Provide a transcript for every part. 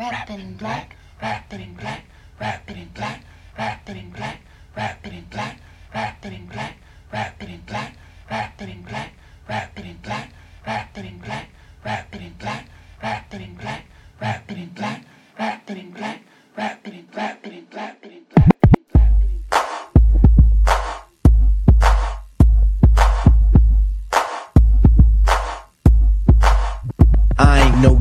rap it in black, rap it in black, rap it in black, rap it in black, rap it in black, rap it in black, rap it in black, rap it in black, rap it in black, rap it in black, rap it in black, rap it in black, rap it in black, rap it in black, rap it in it in it in black. I ain't no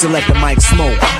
to let the mic smoke.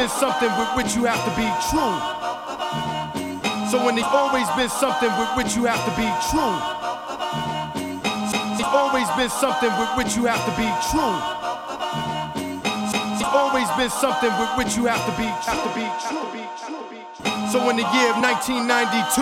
Been something with which you have to be true. So when they always been something with which you have to be true. It's always been something with which you have to be true. It's always been something with which you have to be have to be true. So in the year of 1992.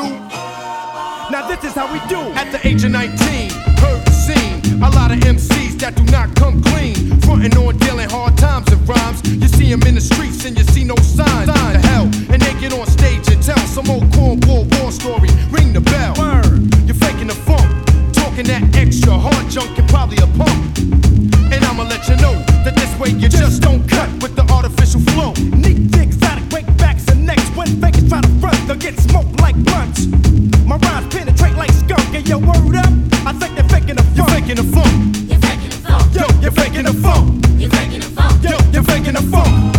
Now this is how we do. At the age of 19, heard scene. A lot of MCs that do not come clean. Frontin' on dealing hard times rhymes. You see them in the streets and you see no signs. Sign to hell. And they get on stage and tell some old cornball war story. Ring the bell. Word. You're faking the funk. Talking that extra hard junk and probably a pump. And I'ma let you know that this way you just don't cut with the artificial flow. Neat, exotic, breakbacks and necks. When fakers try to front, they'll get smoked like blunts. My rhymes penetrate like skunk, and your word up. I think they're faking the funk. You're faking the funk. You're faking the funk. Yo, you're faking the funk. You're faking the funk. Funk.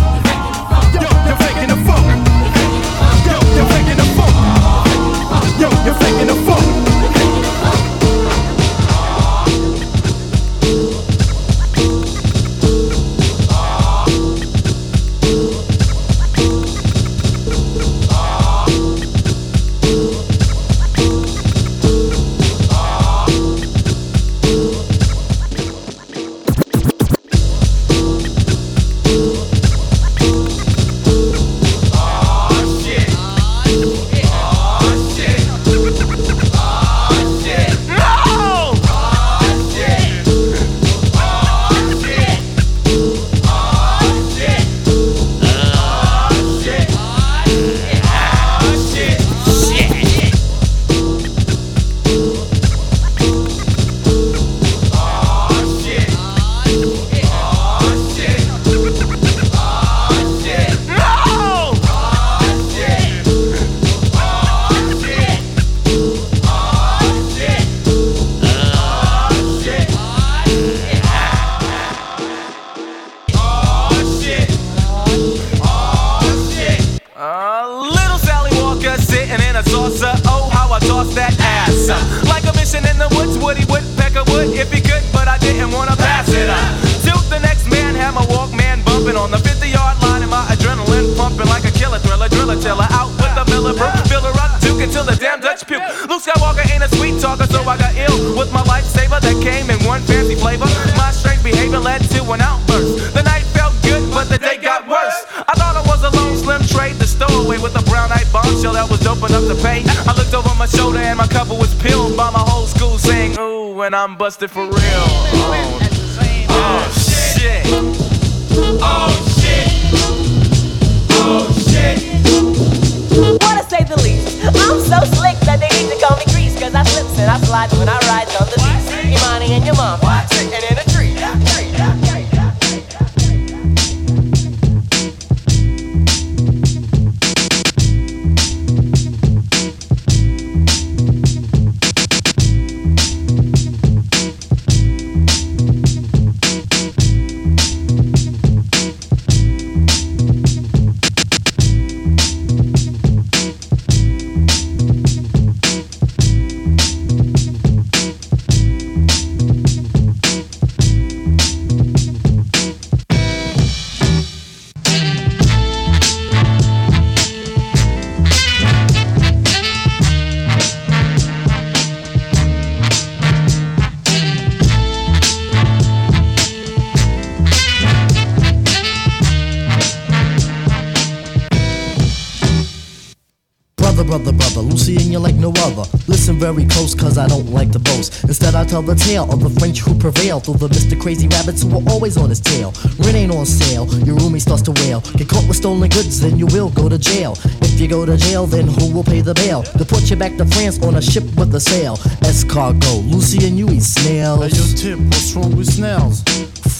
And I'm busted for real. Very close, cause I don't like to boast. Instead, I tell the tale of the French who prevail through the Mr. Crazy Rabbits who were always on his tail. Rent ain't on sale, your roomie starts to wail. Get caught with stolen goods, then you will go to jail. If you go to jail, then who will pay the bail? Deport you back to France on a ship with a sail. Escargot, Lucien you eat snails. Hey, yo, Tip, what's wrong with snails?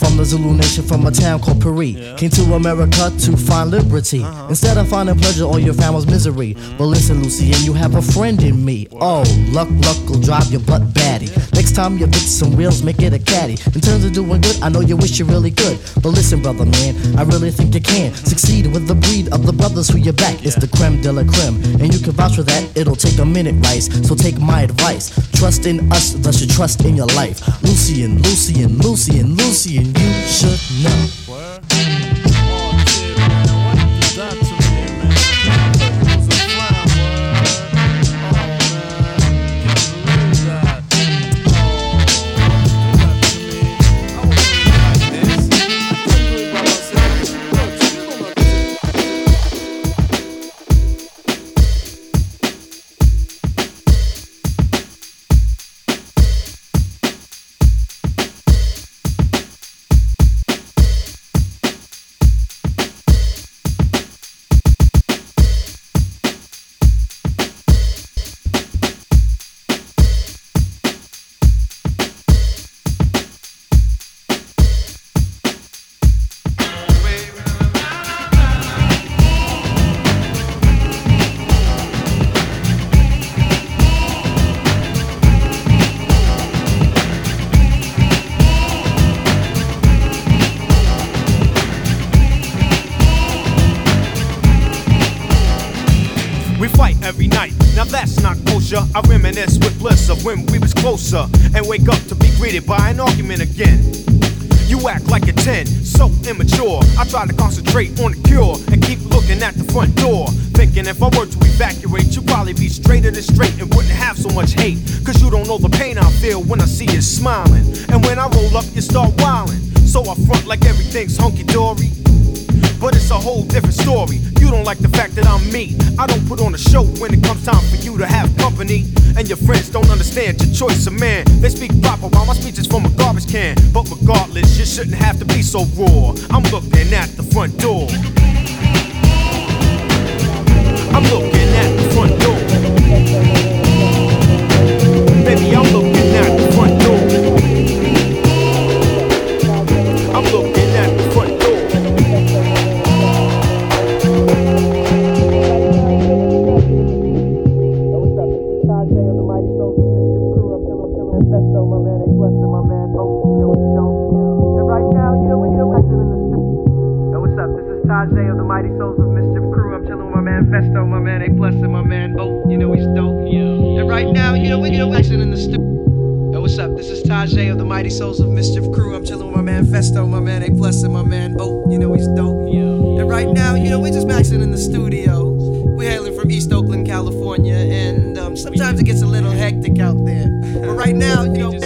From the Zulu nation, from a town called Paris. Came to America to find liberty. Uh-huh. Instead of finding pleasure, all you found was misery. Mm-hmm. But listen, Lucien, you have a friend in me. Oh, luck, luck will drive your butt batty. Next time you fix some wheels, make it a caddy. In terms of doing good, I know you wish you really could. But listen, brother, man, I really think you can mm-hmm. succeed with the breed of the brothers who you back. It's the creme de la creme. And you can vouch for that, it'll take a minute, Rice. So take my advice. Trust in us, thus you trust in your life. Uh-huh. Lucian, Lucian, Lucian, Lucian, you should know. Closer and wake up to be greeted by an argument again. You act like a 10, so immature. I try to concentrate on the cure and keep looking at the front door. Thinking if I were to evacuate, you'd probably be straighter than straight and wouldn't have so much hate. Cause you don't know the pain I feel when I see you smiling. And when I roll up, you start wilding. So I front like everything's hunky dory. But it's a whole different story. You don't like the fact that I'm me. I don't put on a show when it comes time for you to have company. And your friends don't understand your choice of man. They speak proper while my speech is from a garbage can. But regardless, you shouldn't have to be so raw. I'm looking at the front door. I'm looking at the front door. Baby, I'm looking I'm chilling with my man Phesto, my man A Plus, and my man Boat. You know he's dope. And right now, you know, we're just maxing in the studio. We're hailing from East Oakland, California, and um, sometimes it gets a little hectic out there. But right now, you know,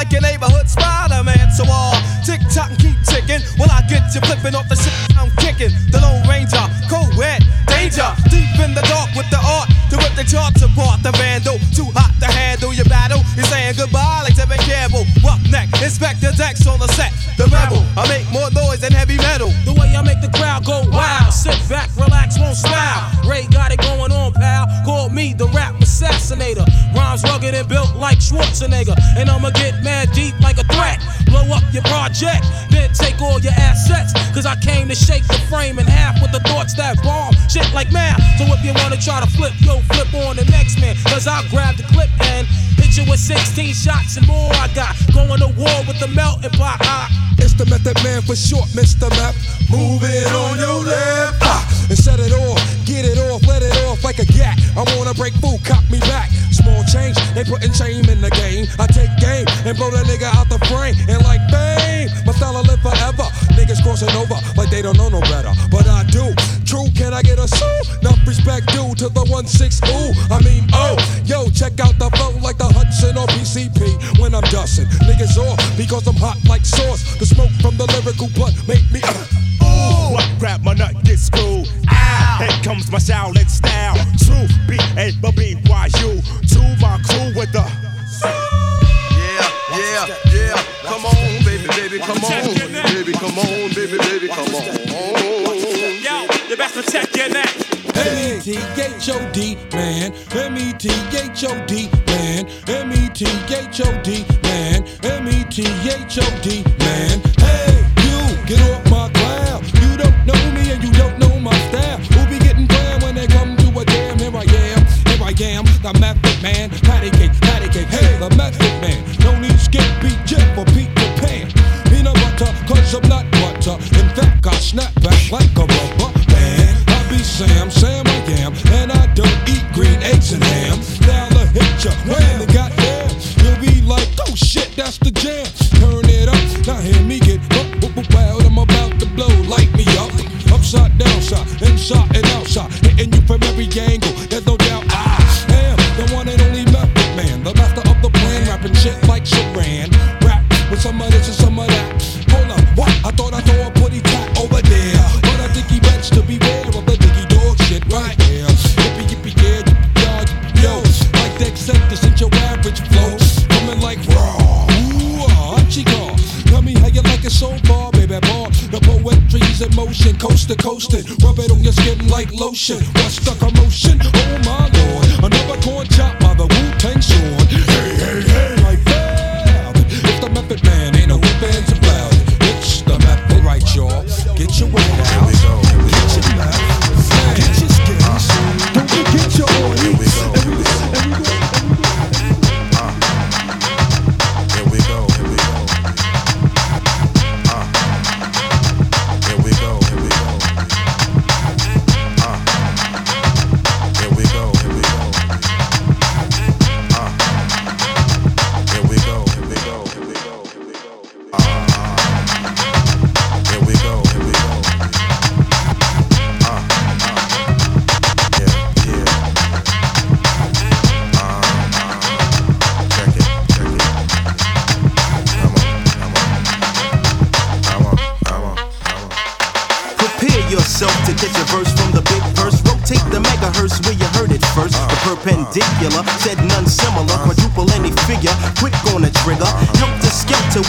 like your neighborhood Spider Man. So uh, all tick tock and keep ticking. While I get you flipping off the shit then take all your assets. Cause I came to shake the frame in half with the thoughts that bomb. Shit like math. So if you wanna try to flip, yo, flip on the next man. Cause I'll grab the clip and hit you with 16 shots and more. I got going to war with the melting pot. I It's the Method Man for short, Mr. Map. Move it on your left. Ah, and set it off, get it off, let it off like a gat. I wanna break food, cop me back. Small change, they putting shame in the game. I take game and blow the nigga out the frame. And like crossing over like they don't know no better. But I do. True, can I get a sue? Enough respect due to the 1-6 ooh. I mean, oh, yo, check out the flow like the Hudson or PCP when I'm dusting. Niggas off because I'm hot like sauce. The smoke from the lyrical make Come on, baby, baby, come on. Baby, come on, baby, baby, come on. Yo, you best protect your neck. Hey, M-E-T-H-O-D, man. M-E-T-H-O-D, man. M-E-T-H-O-D, man. M-E-T-H-O-D, man. Hey, you, get off my cloud. You don't know me and you don't know my style. Who be getting down when they come to a jam? Here I am, here I am, the method man. Patty cake, patty cake, hey, the method man. No need skip, beat fact, I snap back like a like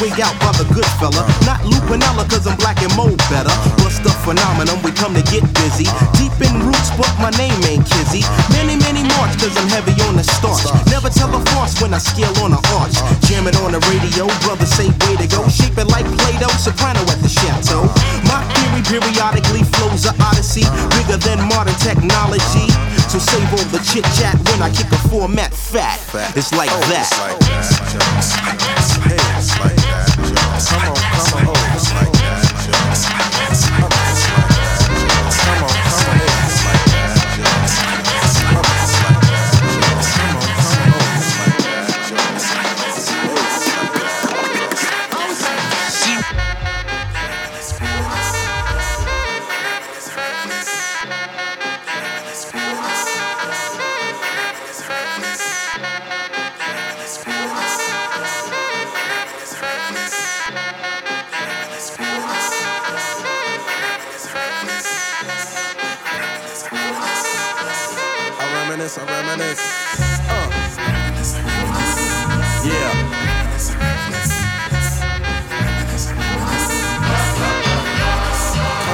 wig out by the good fella. Not Lupinella, cause I'm black and mold better. Bust the phenomenon, we come to get busy. Deep in roots, but my name ain't Kizzy. Many, many march, cause I'm heavy on the starch. Never tell a farce when I scale on an arch. Jam it on the radio, brothers say way to go. Shape it like Play Doh, soprano at the chateau. My theory periodically flows a odyssey, bigger than modern technology. So save all the chit chat when I kick a format fat. It's oh, like that. Hey, it's like that, Come on, come on.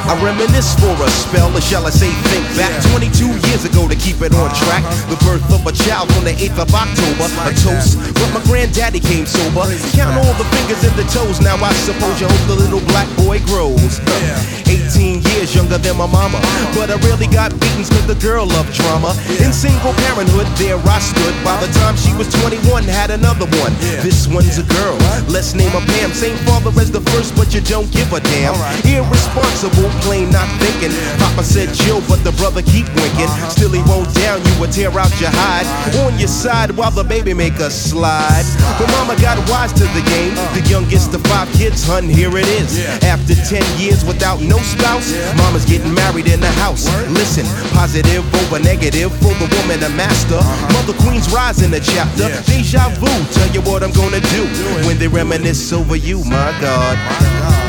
I reminisce for a spell, or shall I say think back? 22 years ago to keep it on track. The birth of a child on the 8th of October. A toast, but my granddaddy came sober. Count all the fingers and the toes, now I suppose you hope the little black boy grows. 18 years younger than my mama. But I really got beatings with the girl loved drama. In single parenthood, there I stood. By the time she was 21, had another one. This one's a girl, let's name her Pam. Same father as the first, but you don't give a damn. Irresponsible plain not thinking. Papa said chill, but the brother keep winking. Still he won't down, you would tear out your hide. On your side while the baby make a slide. But mama got wise to the game. The youngest of five kids, hun, here it is. After 10 years without no spouse, mama's getting married in the house. Listen, positive over negative for the woman, a master. Mother Queen's rising a chapter. Deja vu, tell you what I'm gonna do when they reminisce over you, my God.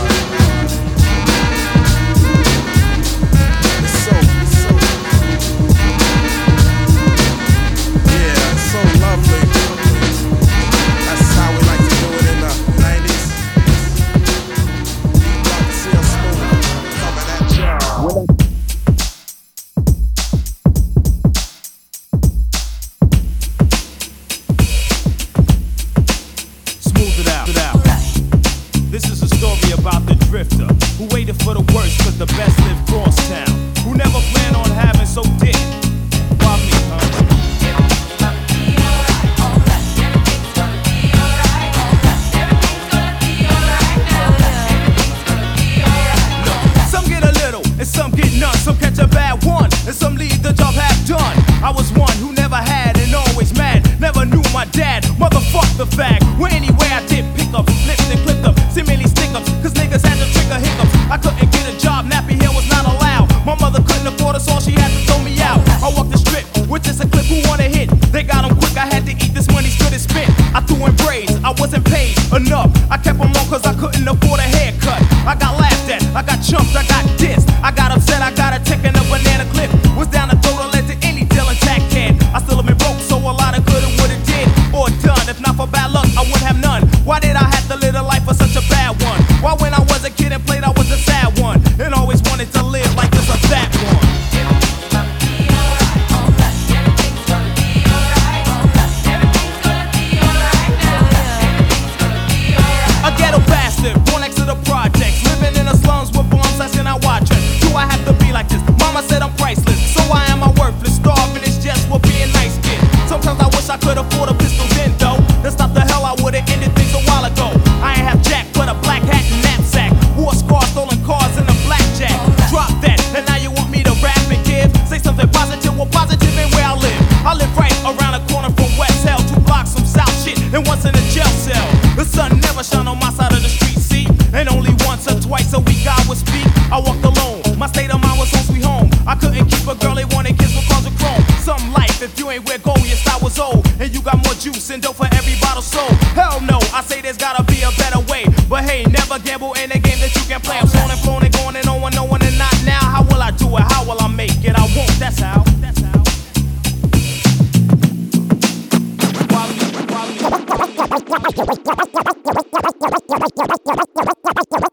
bad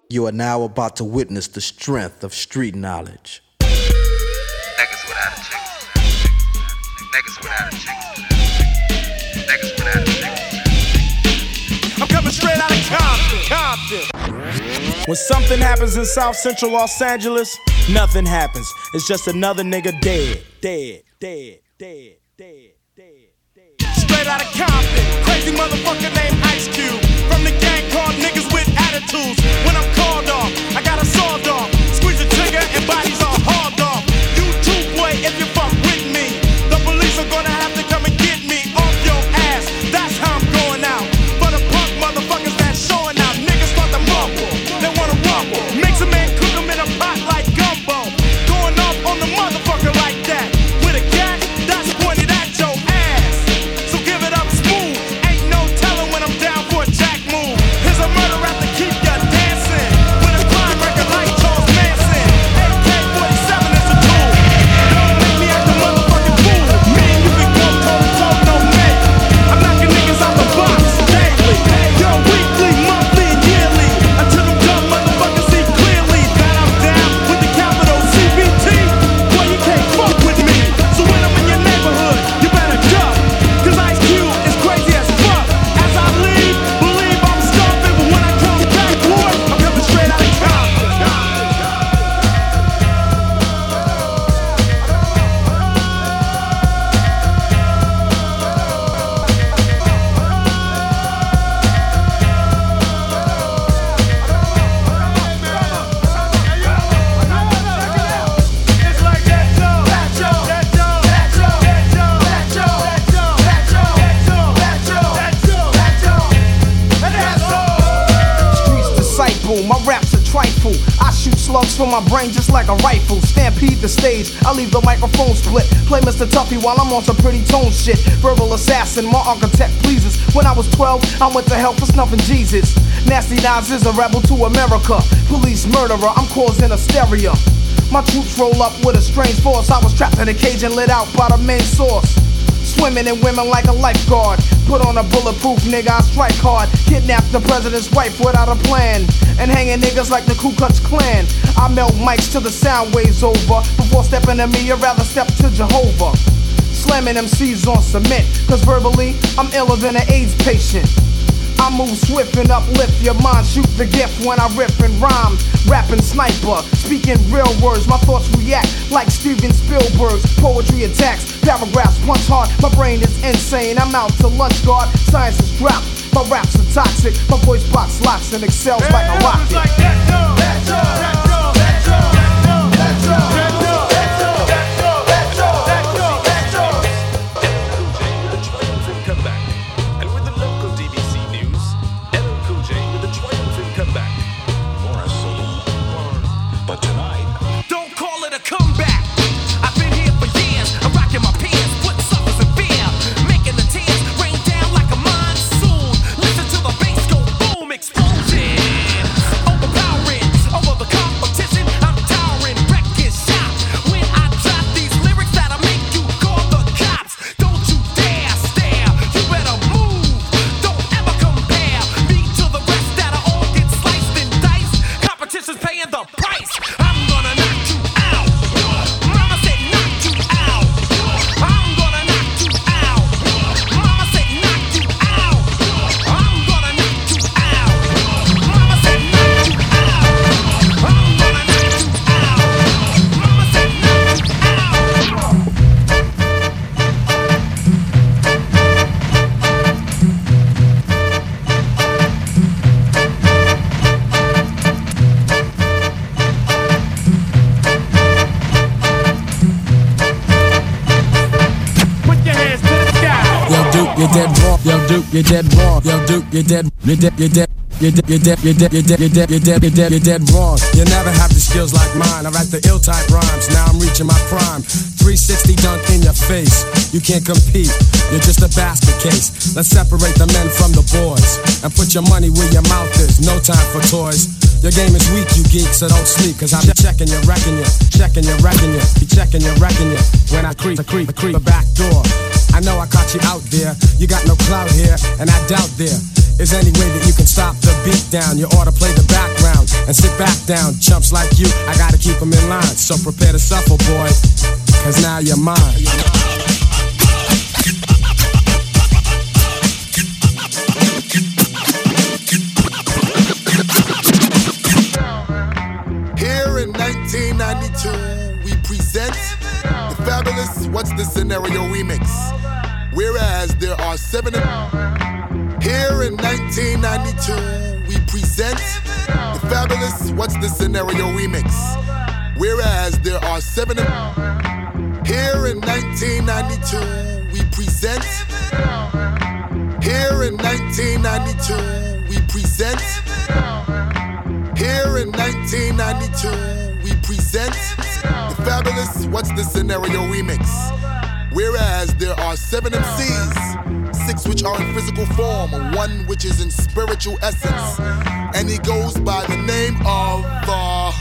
You are now about to witness the strength of street knowledge. Niggas without a chick. Niggas without a chick. Niggas without a chick. I'm coming straight out of Compton. Compton. When something happens in South Central Los Angeles, nothing happens. It's just another nigga dead, dead, dead, dead, dead kid out of Compton, crazy motherfucker named Ice Cube. From the gang called Niggas with Attitudes. When I'm called off, I got a sawed off. Squeeze the trigger and bodies shoot from my brain just like a rifle. Stampede the stage. I leave the microphone split. Play Mr. Tuffy while I'm on some pretty tone shit. Verbal assassin, my architect pleases. When I was 12, I went to hell for snuffing Jesus. Nasty Nas is a rebel to America. Police murderer, I'm causing hysteria. My troops roll up with a strange force. I was trapped in a cage and lit out by the main source. Swimming in women like a lifeguard. Put on a bulletproof nigga, I strike hard. Kidnap the president's wife without a plan. And hanging niggas like the Ku Klux Klan. I melt mics till the sound waves over. Before stepping to me, I'd rather step to Jehovah. Slamming MCs on cement. Cause verbally, I'm iller than an AIDS patient. I move swift and uplift your mind. Shoot the gift when I rip and rhyme. Rapping sniper, speaking real words. My thoughts react like Steven Spielberg's. Poetry attacks, paragraphs punch hard. My brain is insane. I'm out to lunch guard. Science is dropped. My raps are toxic. My voice box locks and excels like a rocket. comeback. You're dead wrong. Yo, Duke, you're dead. You're dead. You're dead. You're dead, you're dead, you're dead, you're dead, you're dead, you're dead, you're dead, you're dead wrong. You never have the skills like mine. I write the ill type rhymes. Now I'm reaching my prime. 360 dunk in your face. You can't compete. You're just a basket case. Let's separate the men from the boys and put your money where your mouth is. No time for toys. Your game is weak, you geek, so don't sleep. Cause I'm checking you, wrecking you, checking you, wrecking you, be checking you, wrecking you. When I creep, I creep, I creep the back door. I know I caught you out there. You got no clout here, and I doubt there is any way that you can stop the beat down. You ought to play the background and sit back down. Chumps like you, I gotta keep them in line. So prepare to suffer, boy, cause now you're mine. What's the Scenario remix. Whereas there are seven. Here in 1992, we present the fabulous What's the Scenario remix. Whereas there are seven. Here in 1992, we present. Here in 1992, we present. Here in 1992, the fabulous What's the Scenario remix. Whereas there are seven MCs, six which are in physical form, one which is in spiritual essence. And he goes by the name of uh,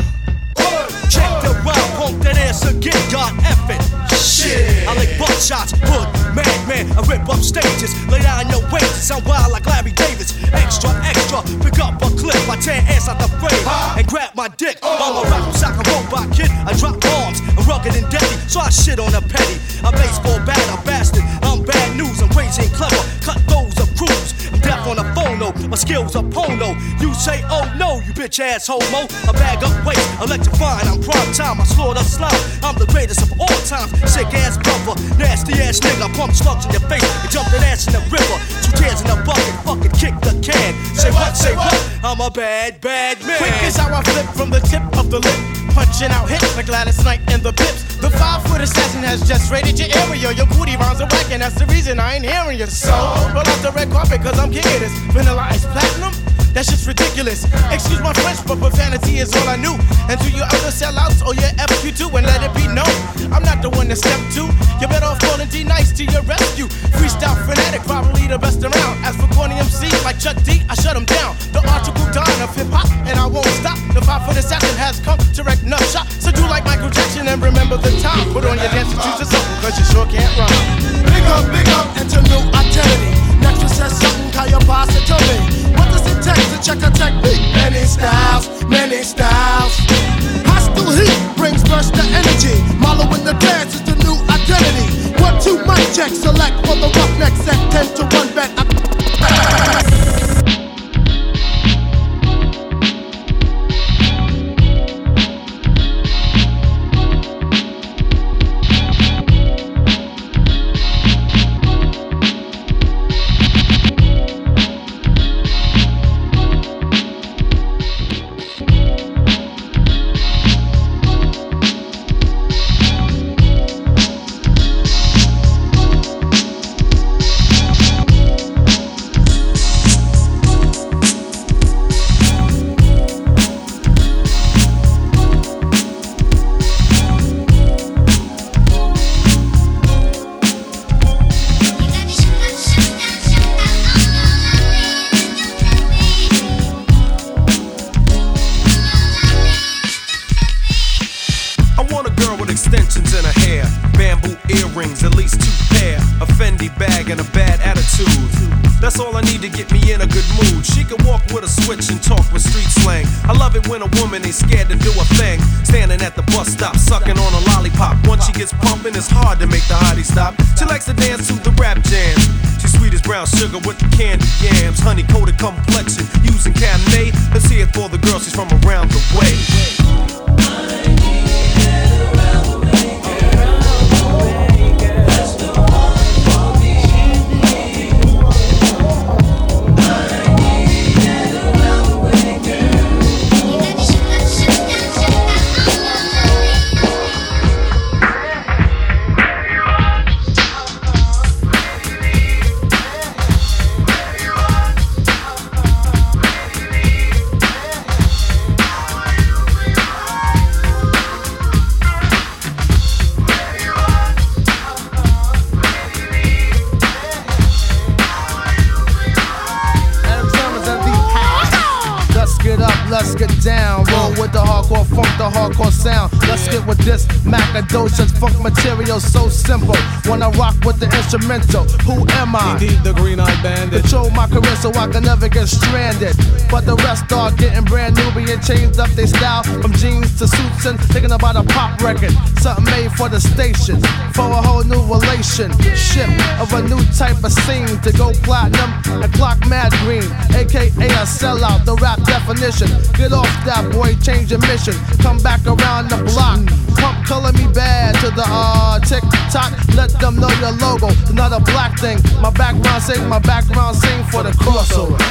Check the wild punk that ass again, God it. Shit. I lick buckshots, hood, madman, I rip up stages. Lay down your weight, sound wild like Larry Davis. Extra, extra, pick up a clip, I tear ass out the frame and grab my dick. I'm a rap sock, a robot kid. I drop bombs, I'm rugged and deadly, so I shit on a petty. A baseball bat, a bastard. I'm bad news, I'm crazy and clever. Cut those of crews. Deaf on the phone, no. My skills are pono. You say, oh no, you bitch ass homo. A bag up weight, electrifying. I'm prime time. I slaughter slime. I'm the greatest of all times. Sick ass brother, nasty ass nigga. Pump slugs in your face and jump that ass in the river. Two tears in the bucket, fucking kick the can. Say what, say what? I'm a bad, bad man. Quick as how I flip from the tip of the lip. Punching out hits like Gladys Knight and the Pips. The five foot assassin has just raided your area. Your booty rounds are whack, and that's the reason I ain't hearing you. So, roll out the red carpet, cause I'm kicking this. Vanilla ice platinum. That just ridiculous. Excuse my French, but profanity is all I knew. And to your other sellouts or your FQ2, and let it be known, I'm not the one to step to. You better off calling D Nice to your rescue. Freestyle fanatic, probably the best around. As for corny MC like Chuck D, I shut him down. The article Don of hip hop, and I won't stop. The five foot assassin has come to wreck nut shop. So do like Michael Jackson and remember the time. Put on your dancing shoes or something, cause you sure can't run. Big up, big up, into new identity. Next you said something, call your boss to me. Does to check a technique? Many styles, many styles. Hostile heat brings burst of energy. Marlow in the dance is the new identity. One, two, mic check, select for the roughneck set. Ten to one bet. But the rest are getting brand new, being changed up their style from jeans to suits and thinking about a pop record. Something made for the station, for a whole new relationship of a new type of scene to go platinum and clock mad green, aka a sellout. The rap definition. Get off that boy, change your mission. Come back around the block. Pump color me bad to the uh tick tock. Let them know your logo. It's not a black thing. My background sing, my background sing for the crossover.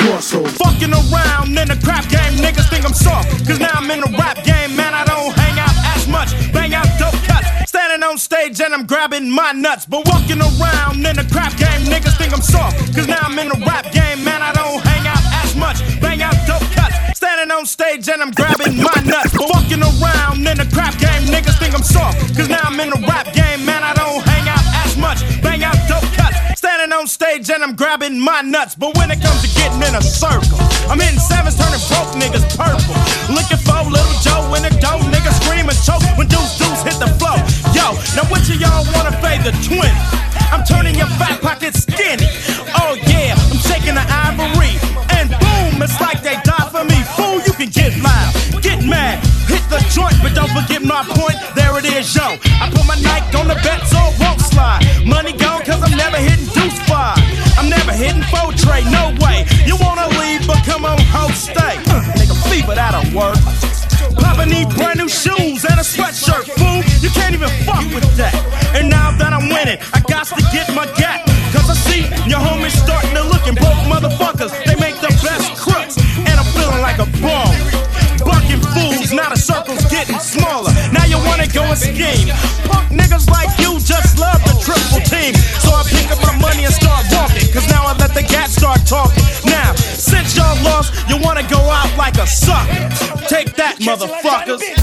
Crossover. Fucking around in the crap game, niggas think I'm soft. Cause now I'm in the rap game, man, I don't hang out as much. Bang out dope cuts, standing on stage and I'm grabbing my nuts. But walking around in the crap game, niggas think I'm soft. Cause now I'm in the rap game, man, I don't hang out as much. Bang out dope cuts, standing on stage and I'm grabbing my nuts. But walking around in the crap game, niggas think I'm soft. Cause now I'm in the rap game, man, I don't hang out as much. Bang out dope on stage and I'm grabbing my nuts. But when it comes to getting in a circle, I'm hitting sevens, turning broke niggas purple. Looking for little Joe in the dough, niggas scream and choke when deuce deuce hit the flow. Yo, now which of y'all wanna fade the 20? I'm turning your fat pocket skinny. Oh yeah, I'm shaking the ivory. And boom, it's like they died for me. Fool, you can get loud, get mad, hit the joint, but don't forget my point. There it is, yo. I put my Nike on the bet so tray, no way. You wanna leave, but come on, ho, stay. Uh, nigga, fever that'll work. Papa need brand new shoes and a sweatshirt, fool. You can't even fuck with that. And now that I'm winning, I got to get my gat. Cause I see your homies starting to look and broke motherfuckers. They make the best crooks. And I'm feeling like a bum. Bucking fools, now the circle's getting smaller. Now you wanna go and scheme. Punk niggas like you just love the triple team. So I pick up my money and start walking. Cause now start talking. Now, since y'all lost, you wanna go out like a sucker. Take that, motherfuckers.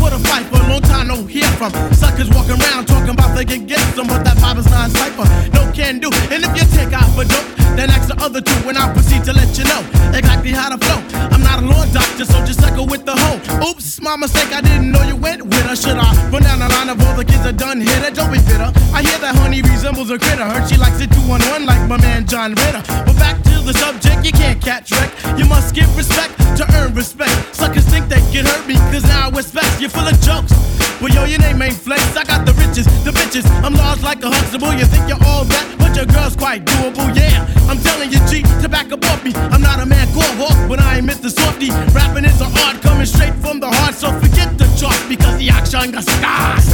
what a fight a time no hear from? Suckers walking around talking about they can get some, but that vibe is not cipher. No can do. And if you take out for dope, then ask the other two and I'll proceed to let you know exactly how to flow. I'm not a law doctor, so just suckle with the hoe. Oops, my mistake, I didn't know you went with her. Should I run down the line of all the kids that done hit her? Don't be bitter. I hear that honey resembles a critter. Heard she likes it two on one like my man John Ritter. But back to the subject, you can't catch wreck. You must give respect to earn respect. Suckers think they can hurt me, cause now it's facts. You're full of jokes. Well, yo, your name ain't flex. I got the riches, the bitches. I'm large like a Huxtable. You think you're all that, but your girl's quite doable. Yeah, I'm telling you, G, to back up off me. I'm not a man called Hawk, but I ain't Mr. Softy. Rapping is an art coming straight from the heart, so forget the chalk because the action got stars.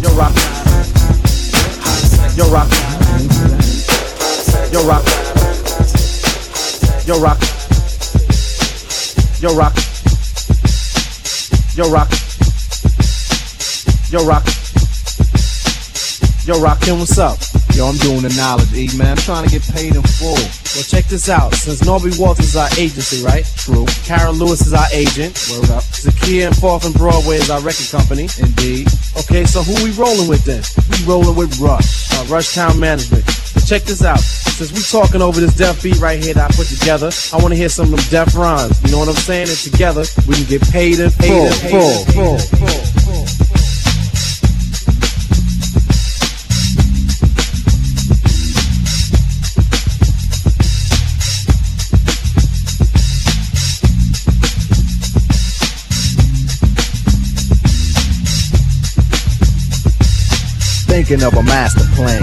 Yo, rock. Yo, rock. Yo, rock. Yo, rock. Yo, rock. Yo, rock. Yo, rock. Yo, Rockin', what's up? Yo, I'm doing the knowledge, E, man. I'm trying to get paid in full. Well, check this out. Since Norby Walters is our agency, right? True. Karen Lewis is our agent. Word up. Zakia and Fourth and Broadway is our record company. Indeed. Okay, so who we rolling with then? We rolling with Rush, uh, Rush Town Management. Check this out. Since we talking over this deaf beat right here that I put together, I want to hear some of them deaf rhymes. You know what I'm saying? And together, we can get paid in full, full, full, full. thinking of a master plan.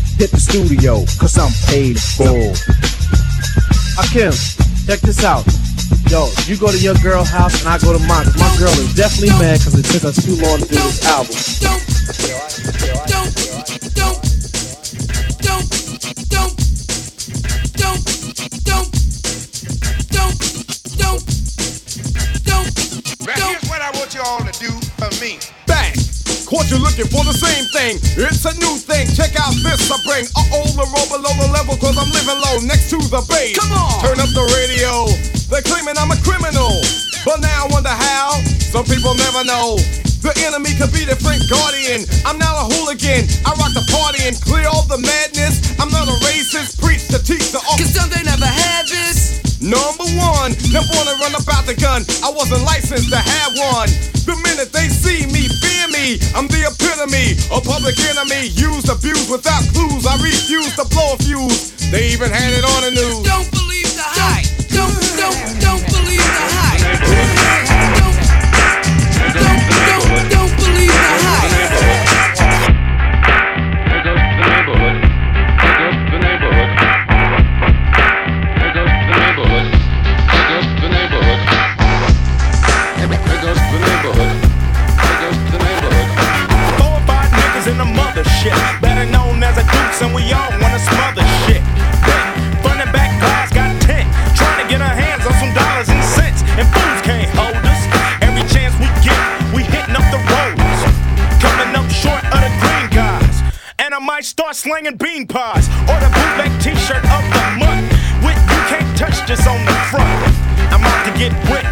hit the studio, cause I'm paid full. Akim, check this out. Yo, you go to your girl house and I go to mine. my girl is definitely mad because it took us too long to do this album. Caught you looking for the same thing. It's a new thing. Check out this I bring. Uh-oh, the roll below the level cause I'm living low next to the base. Come on! Turn up the radio. They're claiming I'm a criminal. But now I wonder how. Some people never know. The enemy could be the Frank Guardian. I'm not a hooligan. I rock the party and clear all the madness. I'm not a racist. Preach to teach the Cause some they never had this. Number one, never wanna run about the gun. I wasn't licensed to have one. The minute they see me, fear me. I'm the epitome, a public enemy. Used, abused without clues. I refuse to blow a fuse. They even had it on the news. Don't slanging bean pies or the bootleg t-shirt of the month with you can't touch this on the front. I'm out to get rich,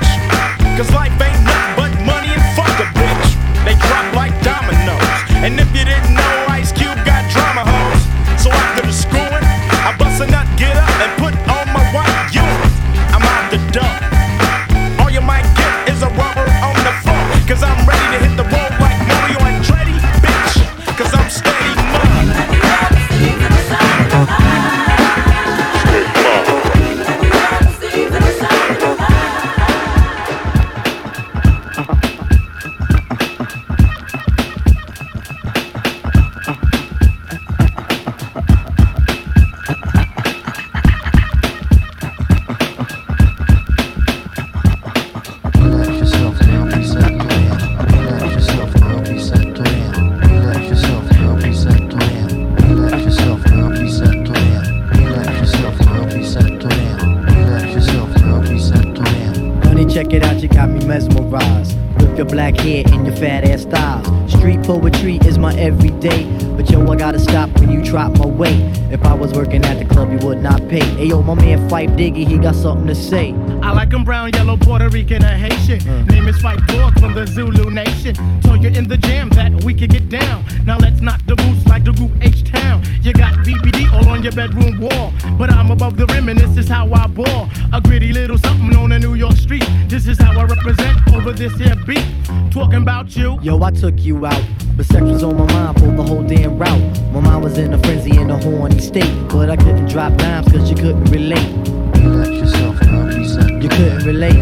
check it out, you got me mesmerized. With your black hair and your fat ass styles. Street poetry is my everyday. But yo, I gotta stop when you drop my weight. If I was working at the club, you would not pay. Hey yo, my man Fife Diggy, he got something to say. I like 'em brown, yellow, Puerto Rican, or Haitian. Mm. Name is Fight Dog from the Zulu Nation. Told you in the jam that we could get down. Now let's knock the boots like the group H Town. You got BBD all on your bedroom wall. But I'm above the rim and this is how I ball. A gritty little something on a New York street. This is how I represent over this here beat. Talking about you. Yo, I took you out. But sex was on my mind for the whole damn route. My mind was in a frenzy in a horny state. But I couldn't drop dimes cause you couldn't relate. You couldn't relate.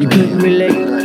You couldn't relate.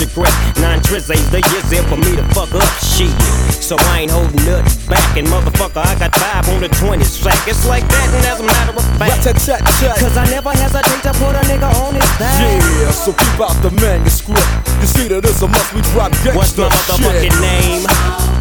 Your grip. Nine tris ain't the years there for me to fuck up shit. So I ain't holding nothing back, and motherfucker, I got five on the 20 sack. It's like that, and as a matter of fact, cause I never hesitate to put a nigga on his back. Yeah, so keep out the manuscript. You see that it's a must we drop gangsta What's my motherfucking shit. name?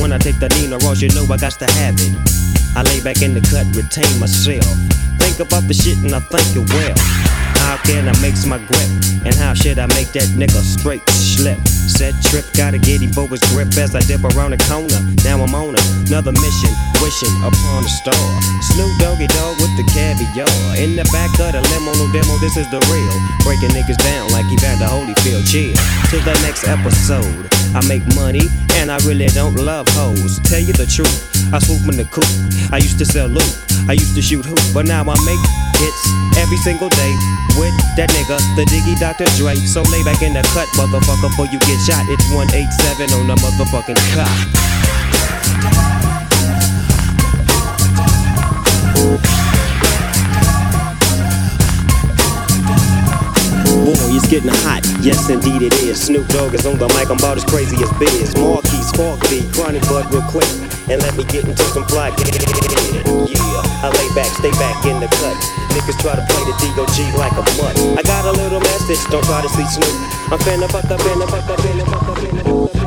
When I take the Nina Ross, you know I got to have it. I lay back in the cut, retain myself. Think about the shit and I think it well. How can I make my grip? And how should I make that nigga straight slip? Set trip, gotta get his grip as I dip around the corner. Now I'm on another mission, wishing upon a star. Snoop Doggy Dog with the caviar. In the back of the limo, no demo, this is the real. Breaking niggas down like Evander Holyfield. Chill to the next episode. I make money and I really don't love hoes. Tell you the truth, I swoop in the coop. I used to sell loot, I used to shoot hoop, but now I make hits every single day with that nigga, the Diggy Dr. Dre. So lay back in the cut, motherfucker, before you get shot. It's 187 on the motherfucking cop. Boy, it's getting hot. Yes, indeed it is. Snoop Dogg is on the mic. I'm about as crazy as Biz. Marquis, Spark B, Chronic Bud real quick. And let me get into some fly. Yeah, I lay back, stay back in the cut. Niggas try to play the DOG like a mutt. I got a little message, don't try to see Snoop. I'm finna fuck up, finna fuck up, finna fuck up, finna fuck up.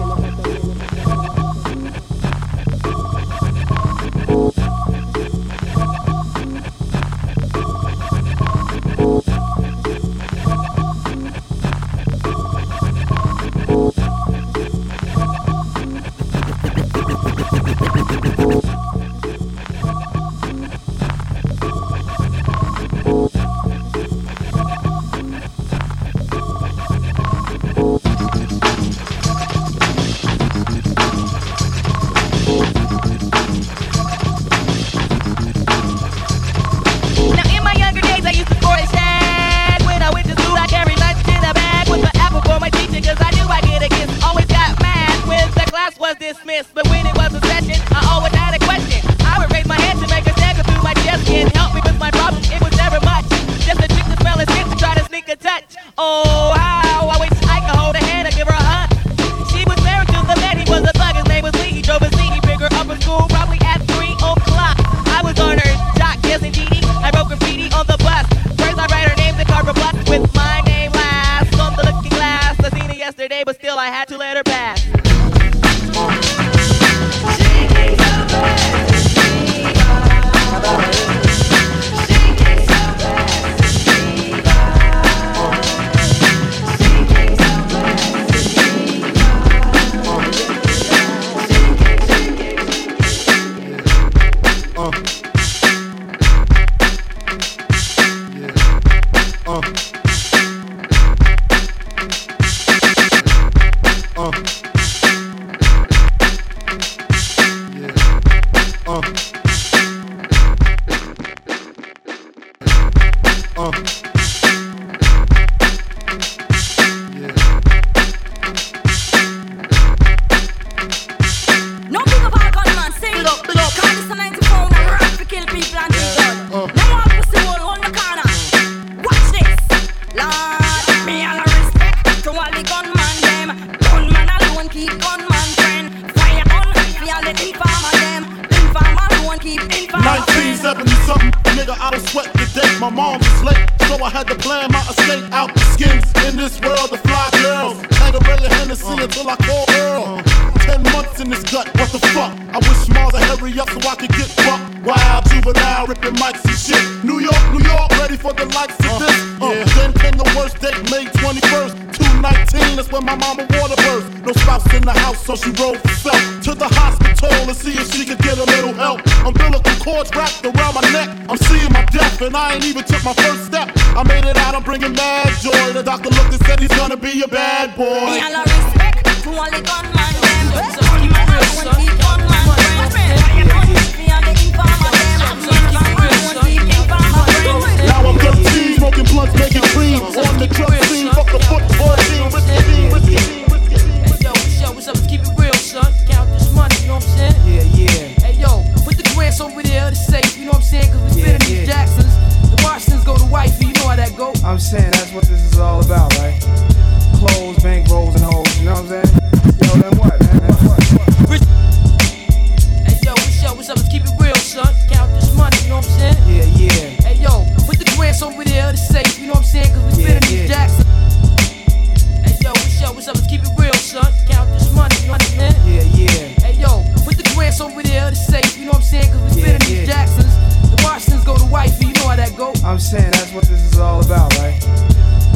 saying? That's what this is all about, right?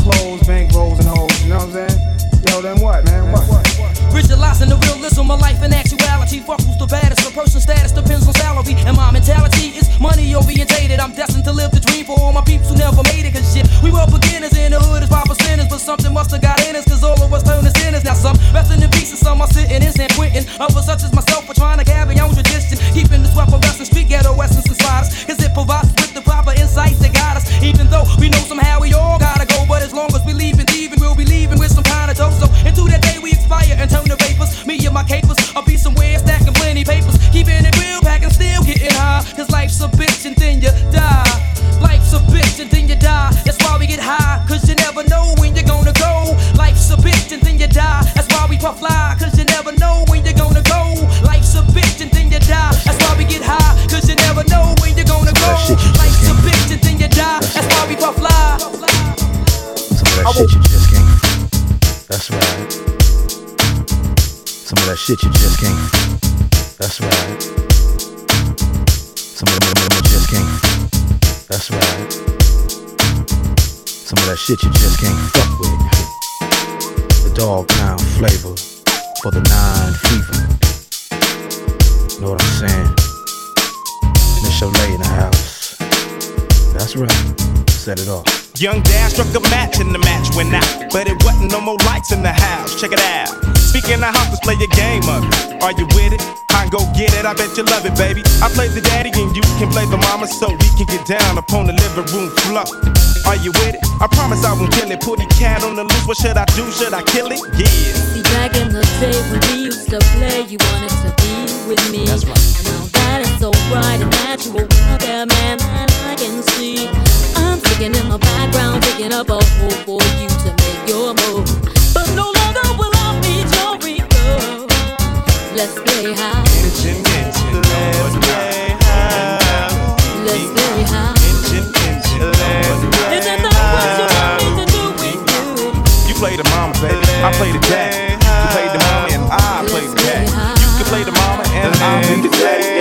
Clothes, bank rolls, and hoes, you know what I'm saying? Yo, then what, man? What? what? Visualizing the realism of life in actuality. Fuck who's the baddest. The person status depends on salary. And my mentality is money orientated. I'm destined to live the dream for all my peeps who never made it. Cause shit, we were beginners in the hood as proper sinners. But something must have got in us. Cause all of us turned to sinners. Now some resting in pieces, some are sitting in San Quentin. Others such as myself. Shit you just can't. That's right. Some of that just can't. That's right. Some of that shit you just can't fuck with. The dog pound flavor for the nine fever. Know what I'm saying? Miss late in the house. That's right. Set it off. Young Dad struck a match and the match went out, but it wasn't no more lights in the house. Check it out. Speaking of hoppers, play your game of it. Are you with it? I go get it, I bet you love it, baby. I play the daddy and you can play the mama so we can get down upon the living room floor. Are you with it? I promise I won't kill it. Put the cat on the loose, what should I do? Should I kill it? Yeah. See, back in the day when we used to play, you wanted to be with me. That's right. Now that is so bright and natural. There, man, that I can see. I'm sitting in the background, picking up a hole for you to make your move. But no Let's play house. Let's play. Let's play let's play you play the mama, baby. I play the. You play the mama and I play the dad. You can play the mama and I play the dad.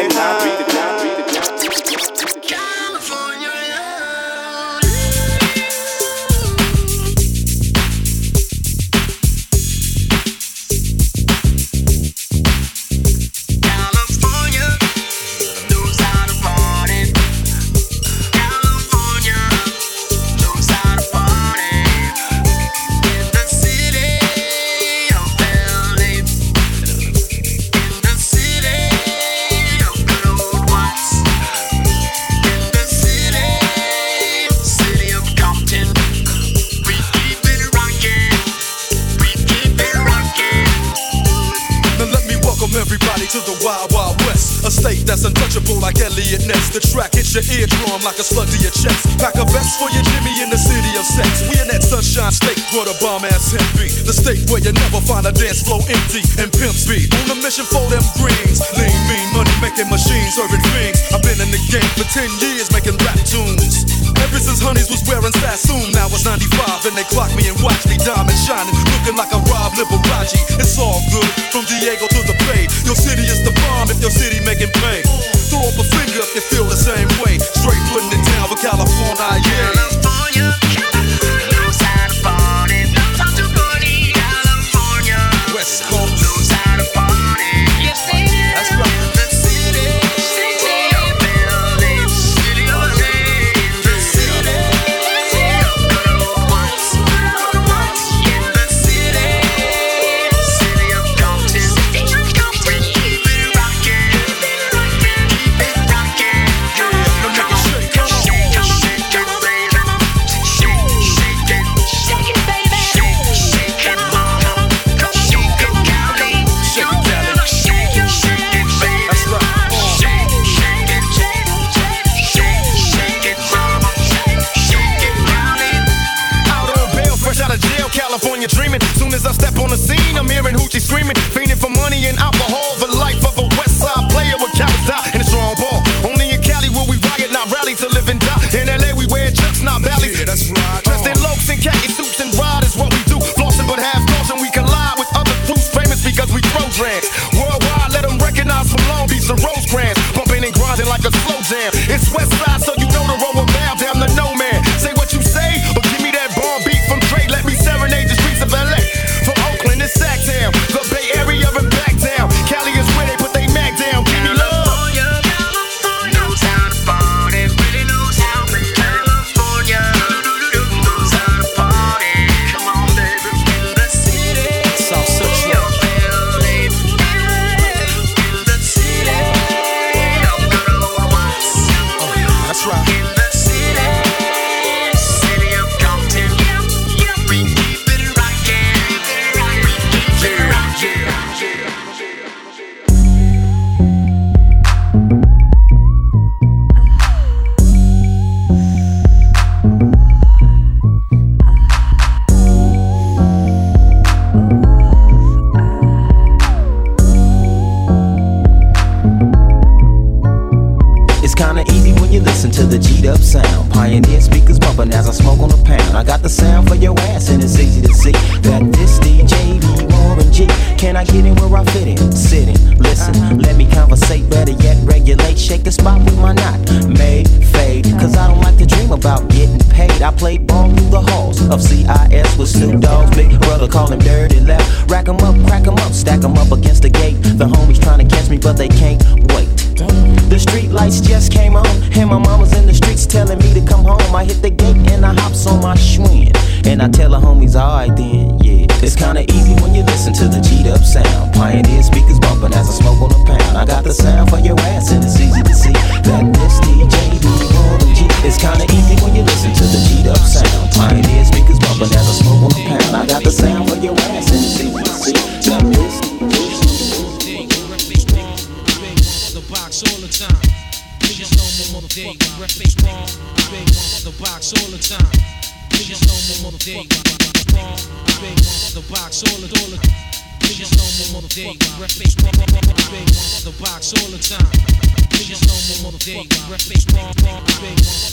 like Elliot Ness. The track hits your eardrum like a slug to your chest. Pack a vest for your Jimmy in the city of sex. We in that sunshine state where the bomb ass hemp be. The state where you never find a dance floor empty and pimp speed. On a mission for them greens. Lean, mean, money making machines, serving things. I've been in the game for 10 years making rap tunes. Ever since Honeys was wearing Sassoon, now it's 95 and they clock me and watch me diamond shining, looking like a Rob Liberace. It's all good, from Diego to the Bay. Your city is the bomb if your city making pain throw up a finger if you feel the same way.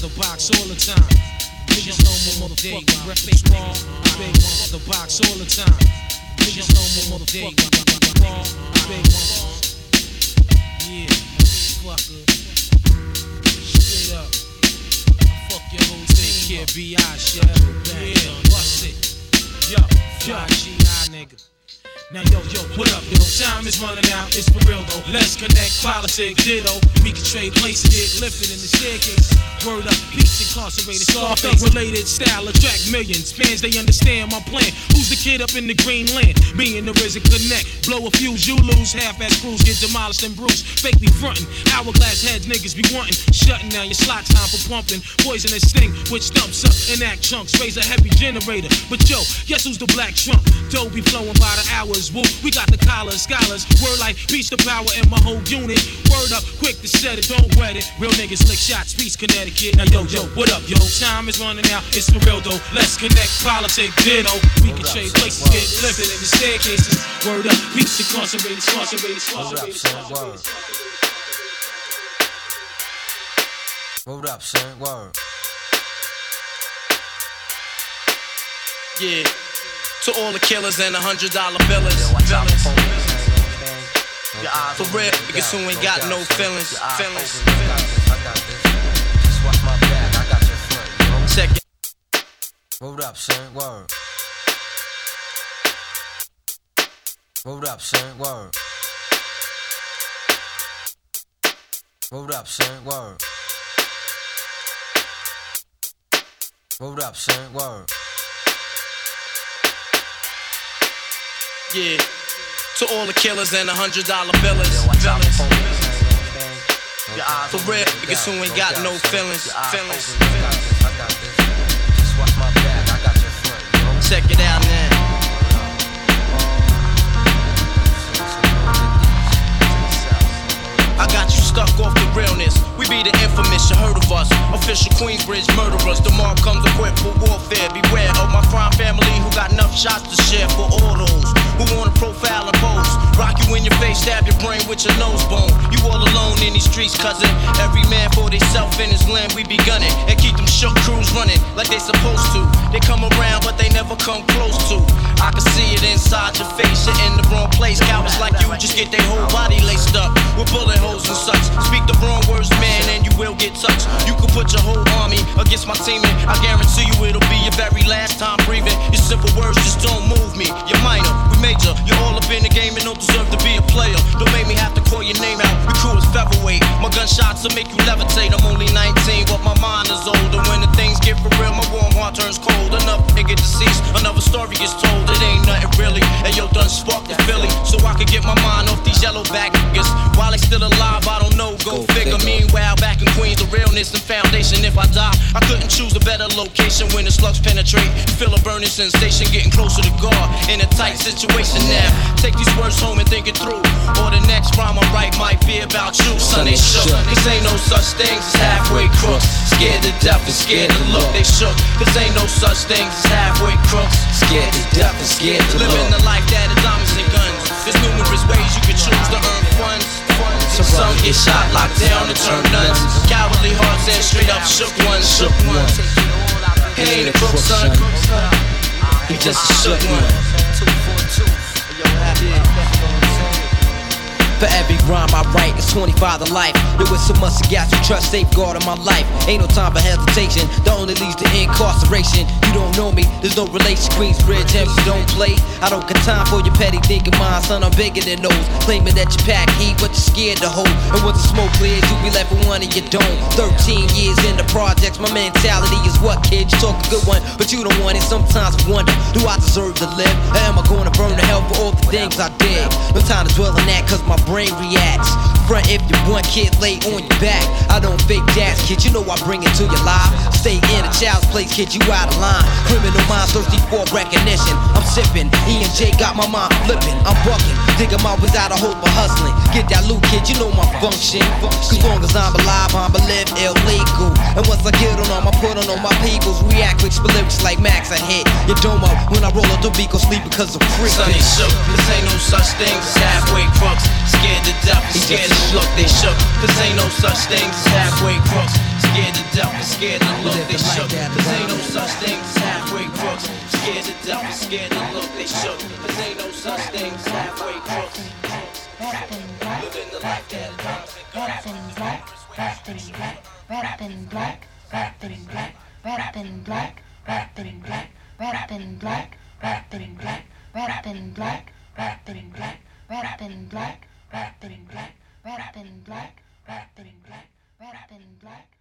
The box all the time. Niggas know more motherfucker. Rep big the box all the time. Niggas know more motherfucker. Yeah, fucker. Straight up. I fuck your whole thing. Kid B.I. shit. Yeah, bust it. Yo, yo, G.I. nigga. Now yo, yo, what up, yo? Time is running out, it's for real though. Let's connect, politics, ditto. We can trade places, get lifted in the staircase. Word up, peace incarcerated, Scarface related style, attract millions. Fans, they understand my plan. Who's the kid up in the green land? Me and the RZA connect. Blow a fuse, you lose. Half-ass crews get demolished and bruised. Fake me frontin'. Hourglass heads, niggas be wantin'. Shutting down your slot time for pumping. Poisonous sting, which stumps up and act chunks. Raise a heavy generator. But yo, guess who's the black trump? Dough be flowing by the hours. Woo, we got the collars, scholars. Word like beast the power in my whole unit. Word up, quick to set it, don't wet it. Real niggas lick shots, Peace, Connecticut. Now yo, yo, what up, yo? Time is running out, it's for real though. Let's connect, politics, ditto. We can trade places, get lifted in the staircases. Word up, peace incarcerated, incarcerated, incarcerated. Word up, son. Word. Yeah. To all the killers and the hundred dollar billers. For real, niggas who ain't got no feelings. Feelings. Check it. Word up, son. Word. Word up, son. Word. Word up, son. Word. Word up, son. Word. Yeah. To all the killers and the hundred dollar billers. For real, niggas who ain't got no feelings. Feelings. Check it out now. I got you stuck off the realness. We be the infamous, you heard of us. Official Queensbridge murderers. The comes equipped for warfare. Beware of my crime family who got enough shots to share for all those who wanna profile and pose. Rock you in your face, stab your brain with your nose bone. You all alone in these streets, cousin. Every man for theyself in his land, we be gunning. And keep them shook crews running like they supposed to. They come around, but they never come close to. I can see it inside your face, you're in the wrong place. Cowards like you just get their whole body laced up with bullet holes and such. Speak the wrong words, man, and you will get touched. You can put your whole army against my team, and I guarantee you it'll be your very last time breathing. Your simple words just don't move me. You're minor, we major. You're all up in the game and don't deserve to be a player. Don't make me have to call your name out. Your crew is featherweight. My gunshots will make you levitate. I'm only 19, but my mind is older. When the things get for real, my warm heart turns cold. Another nigga deceased, another story gets told. It ain't nothing really. And yo, done sparked the Philly, so I could get my mind off these yellow back niggas. While they still alive, I don't know. Go, figure. Meanwhile, back in Queens, the realness and foundation. If I die, I couldn't choose a better location when the slugs penetrate. Feel a burning sensation, getting closer to God in a tight situation now. Take these words home and think it through. Or the next rhyme I write might be about you. Son, they shook. Cause ain't no such things as halfway crooks. Scared to death and scared to look. They shook. Cause ain't no such things as halfway crooks. Scared to death and scared to look. Living the life that is diamonds and guns. There's numerous ways you can choose to earn funds. Some some get shot, locked down, and turn nuns. Cowardly hearts and straight up shook ones. Shook ones. He ain't a crook, son. He just a shook one. For every rhyme I write, it's 25 to life. There was so much gas you trust, safeguard in my life. Ain't no time for hesitation, that only leads to incarceration. You don't know me, there's no relation. Queensbridge, and you don't play. I don't got time for your petty thinking, mind, son. I'm bigger than those. Claiming that you pack heat, but you're scared to hold. And once the smoke clears, you be left with one and you don't. 13 years in the projects, my mentality is what, kid? You talk a good one, but you don't want it. Sometimes I wonder, do I deserve to live? Or am I to burn to hell for all the things I did? No time to dwell on that, cause my brain reacts. Front if you want, kid, lay on your back. I don't fake gas, kid, you know I bring it to your live. Stay in a child's place, kid, you out of line. Criminal minds thirsty for recognition. I'm sipping, E and J got my mind flipping. I'm bucking, digging my ways out of hope for hustling. Get that loot, kid, you know my function. Cause long as I'm alive, I'm live illegal. And once I get on them, I put on all my peoples. React with lyrics like Max, I hit your domo. When I roll up the beat, go sleep because I'm free. Sonny shook, this ain't no such thing as halfway crooks. Scared to death, and scared to look, they shook. This ain't no such thing as halfway crooks. Scared to death, and scared to look, they shook. This ain't no such thing as halfway crooks. Scared to death, and scared to look, they shook. This ain't no such thing as halfway crooks. Living the life that Rapping black, rapping black, rapping black, rapping black, rapping black, rapping black, rapping black, rapping black, rapping black, rapping black, rapping black, rapping black, rapping black, rapping black, rapping black, rapping black.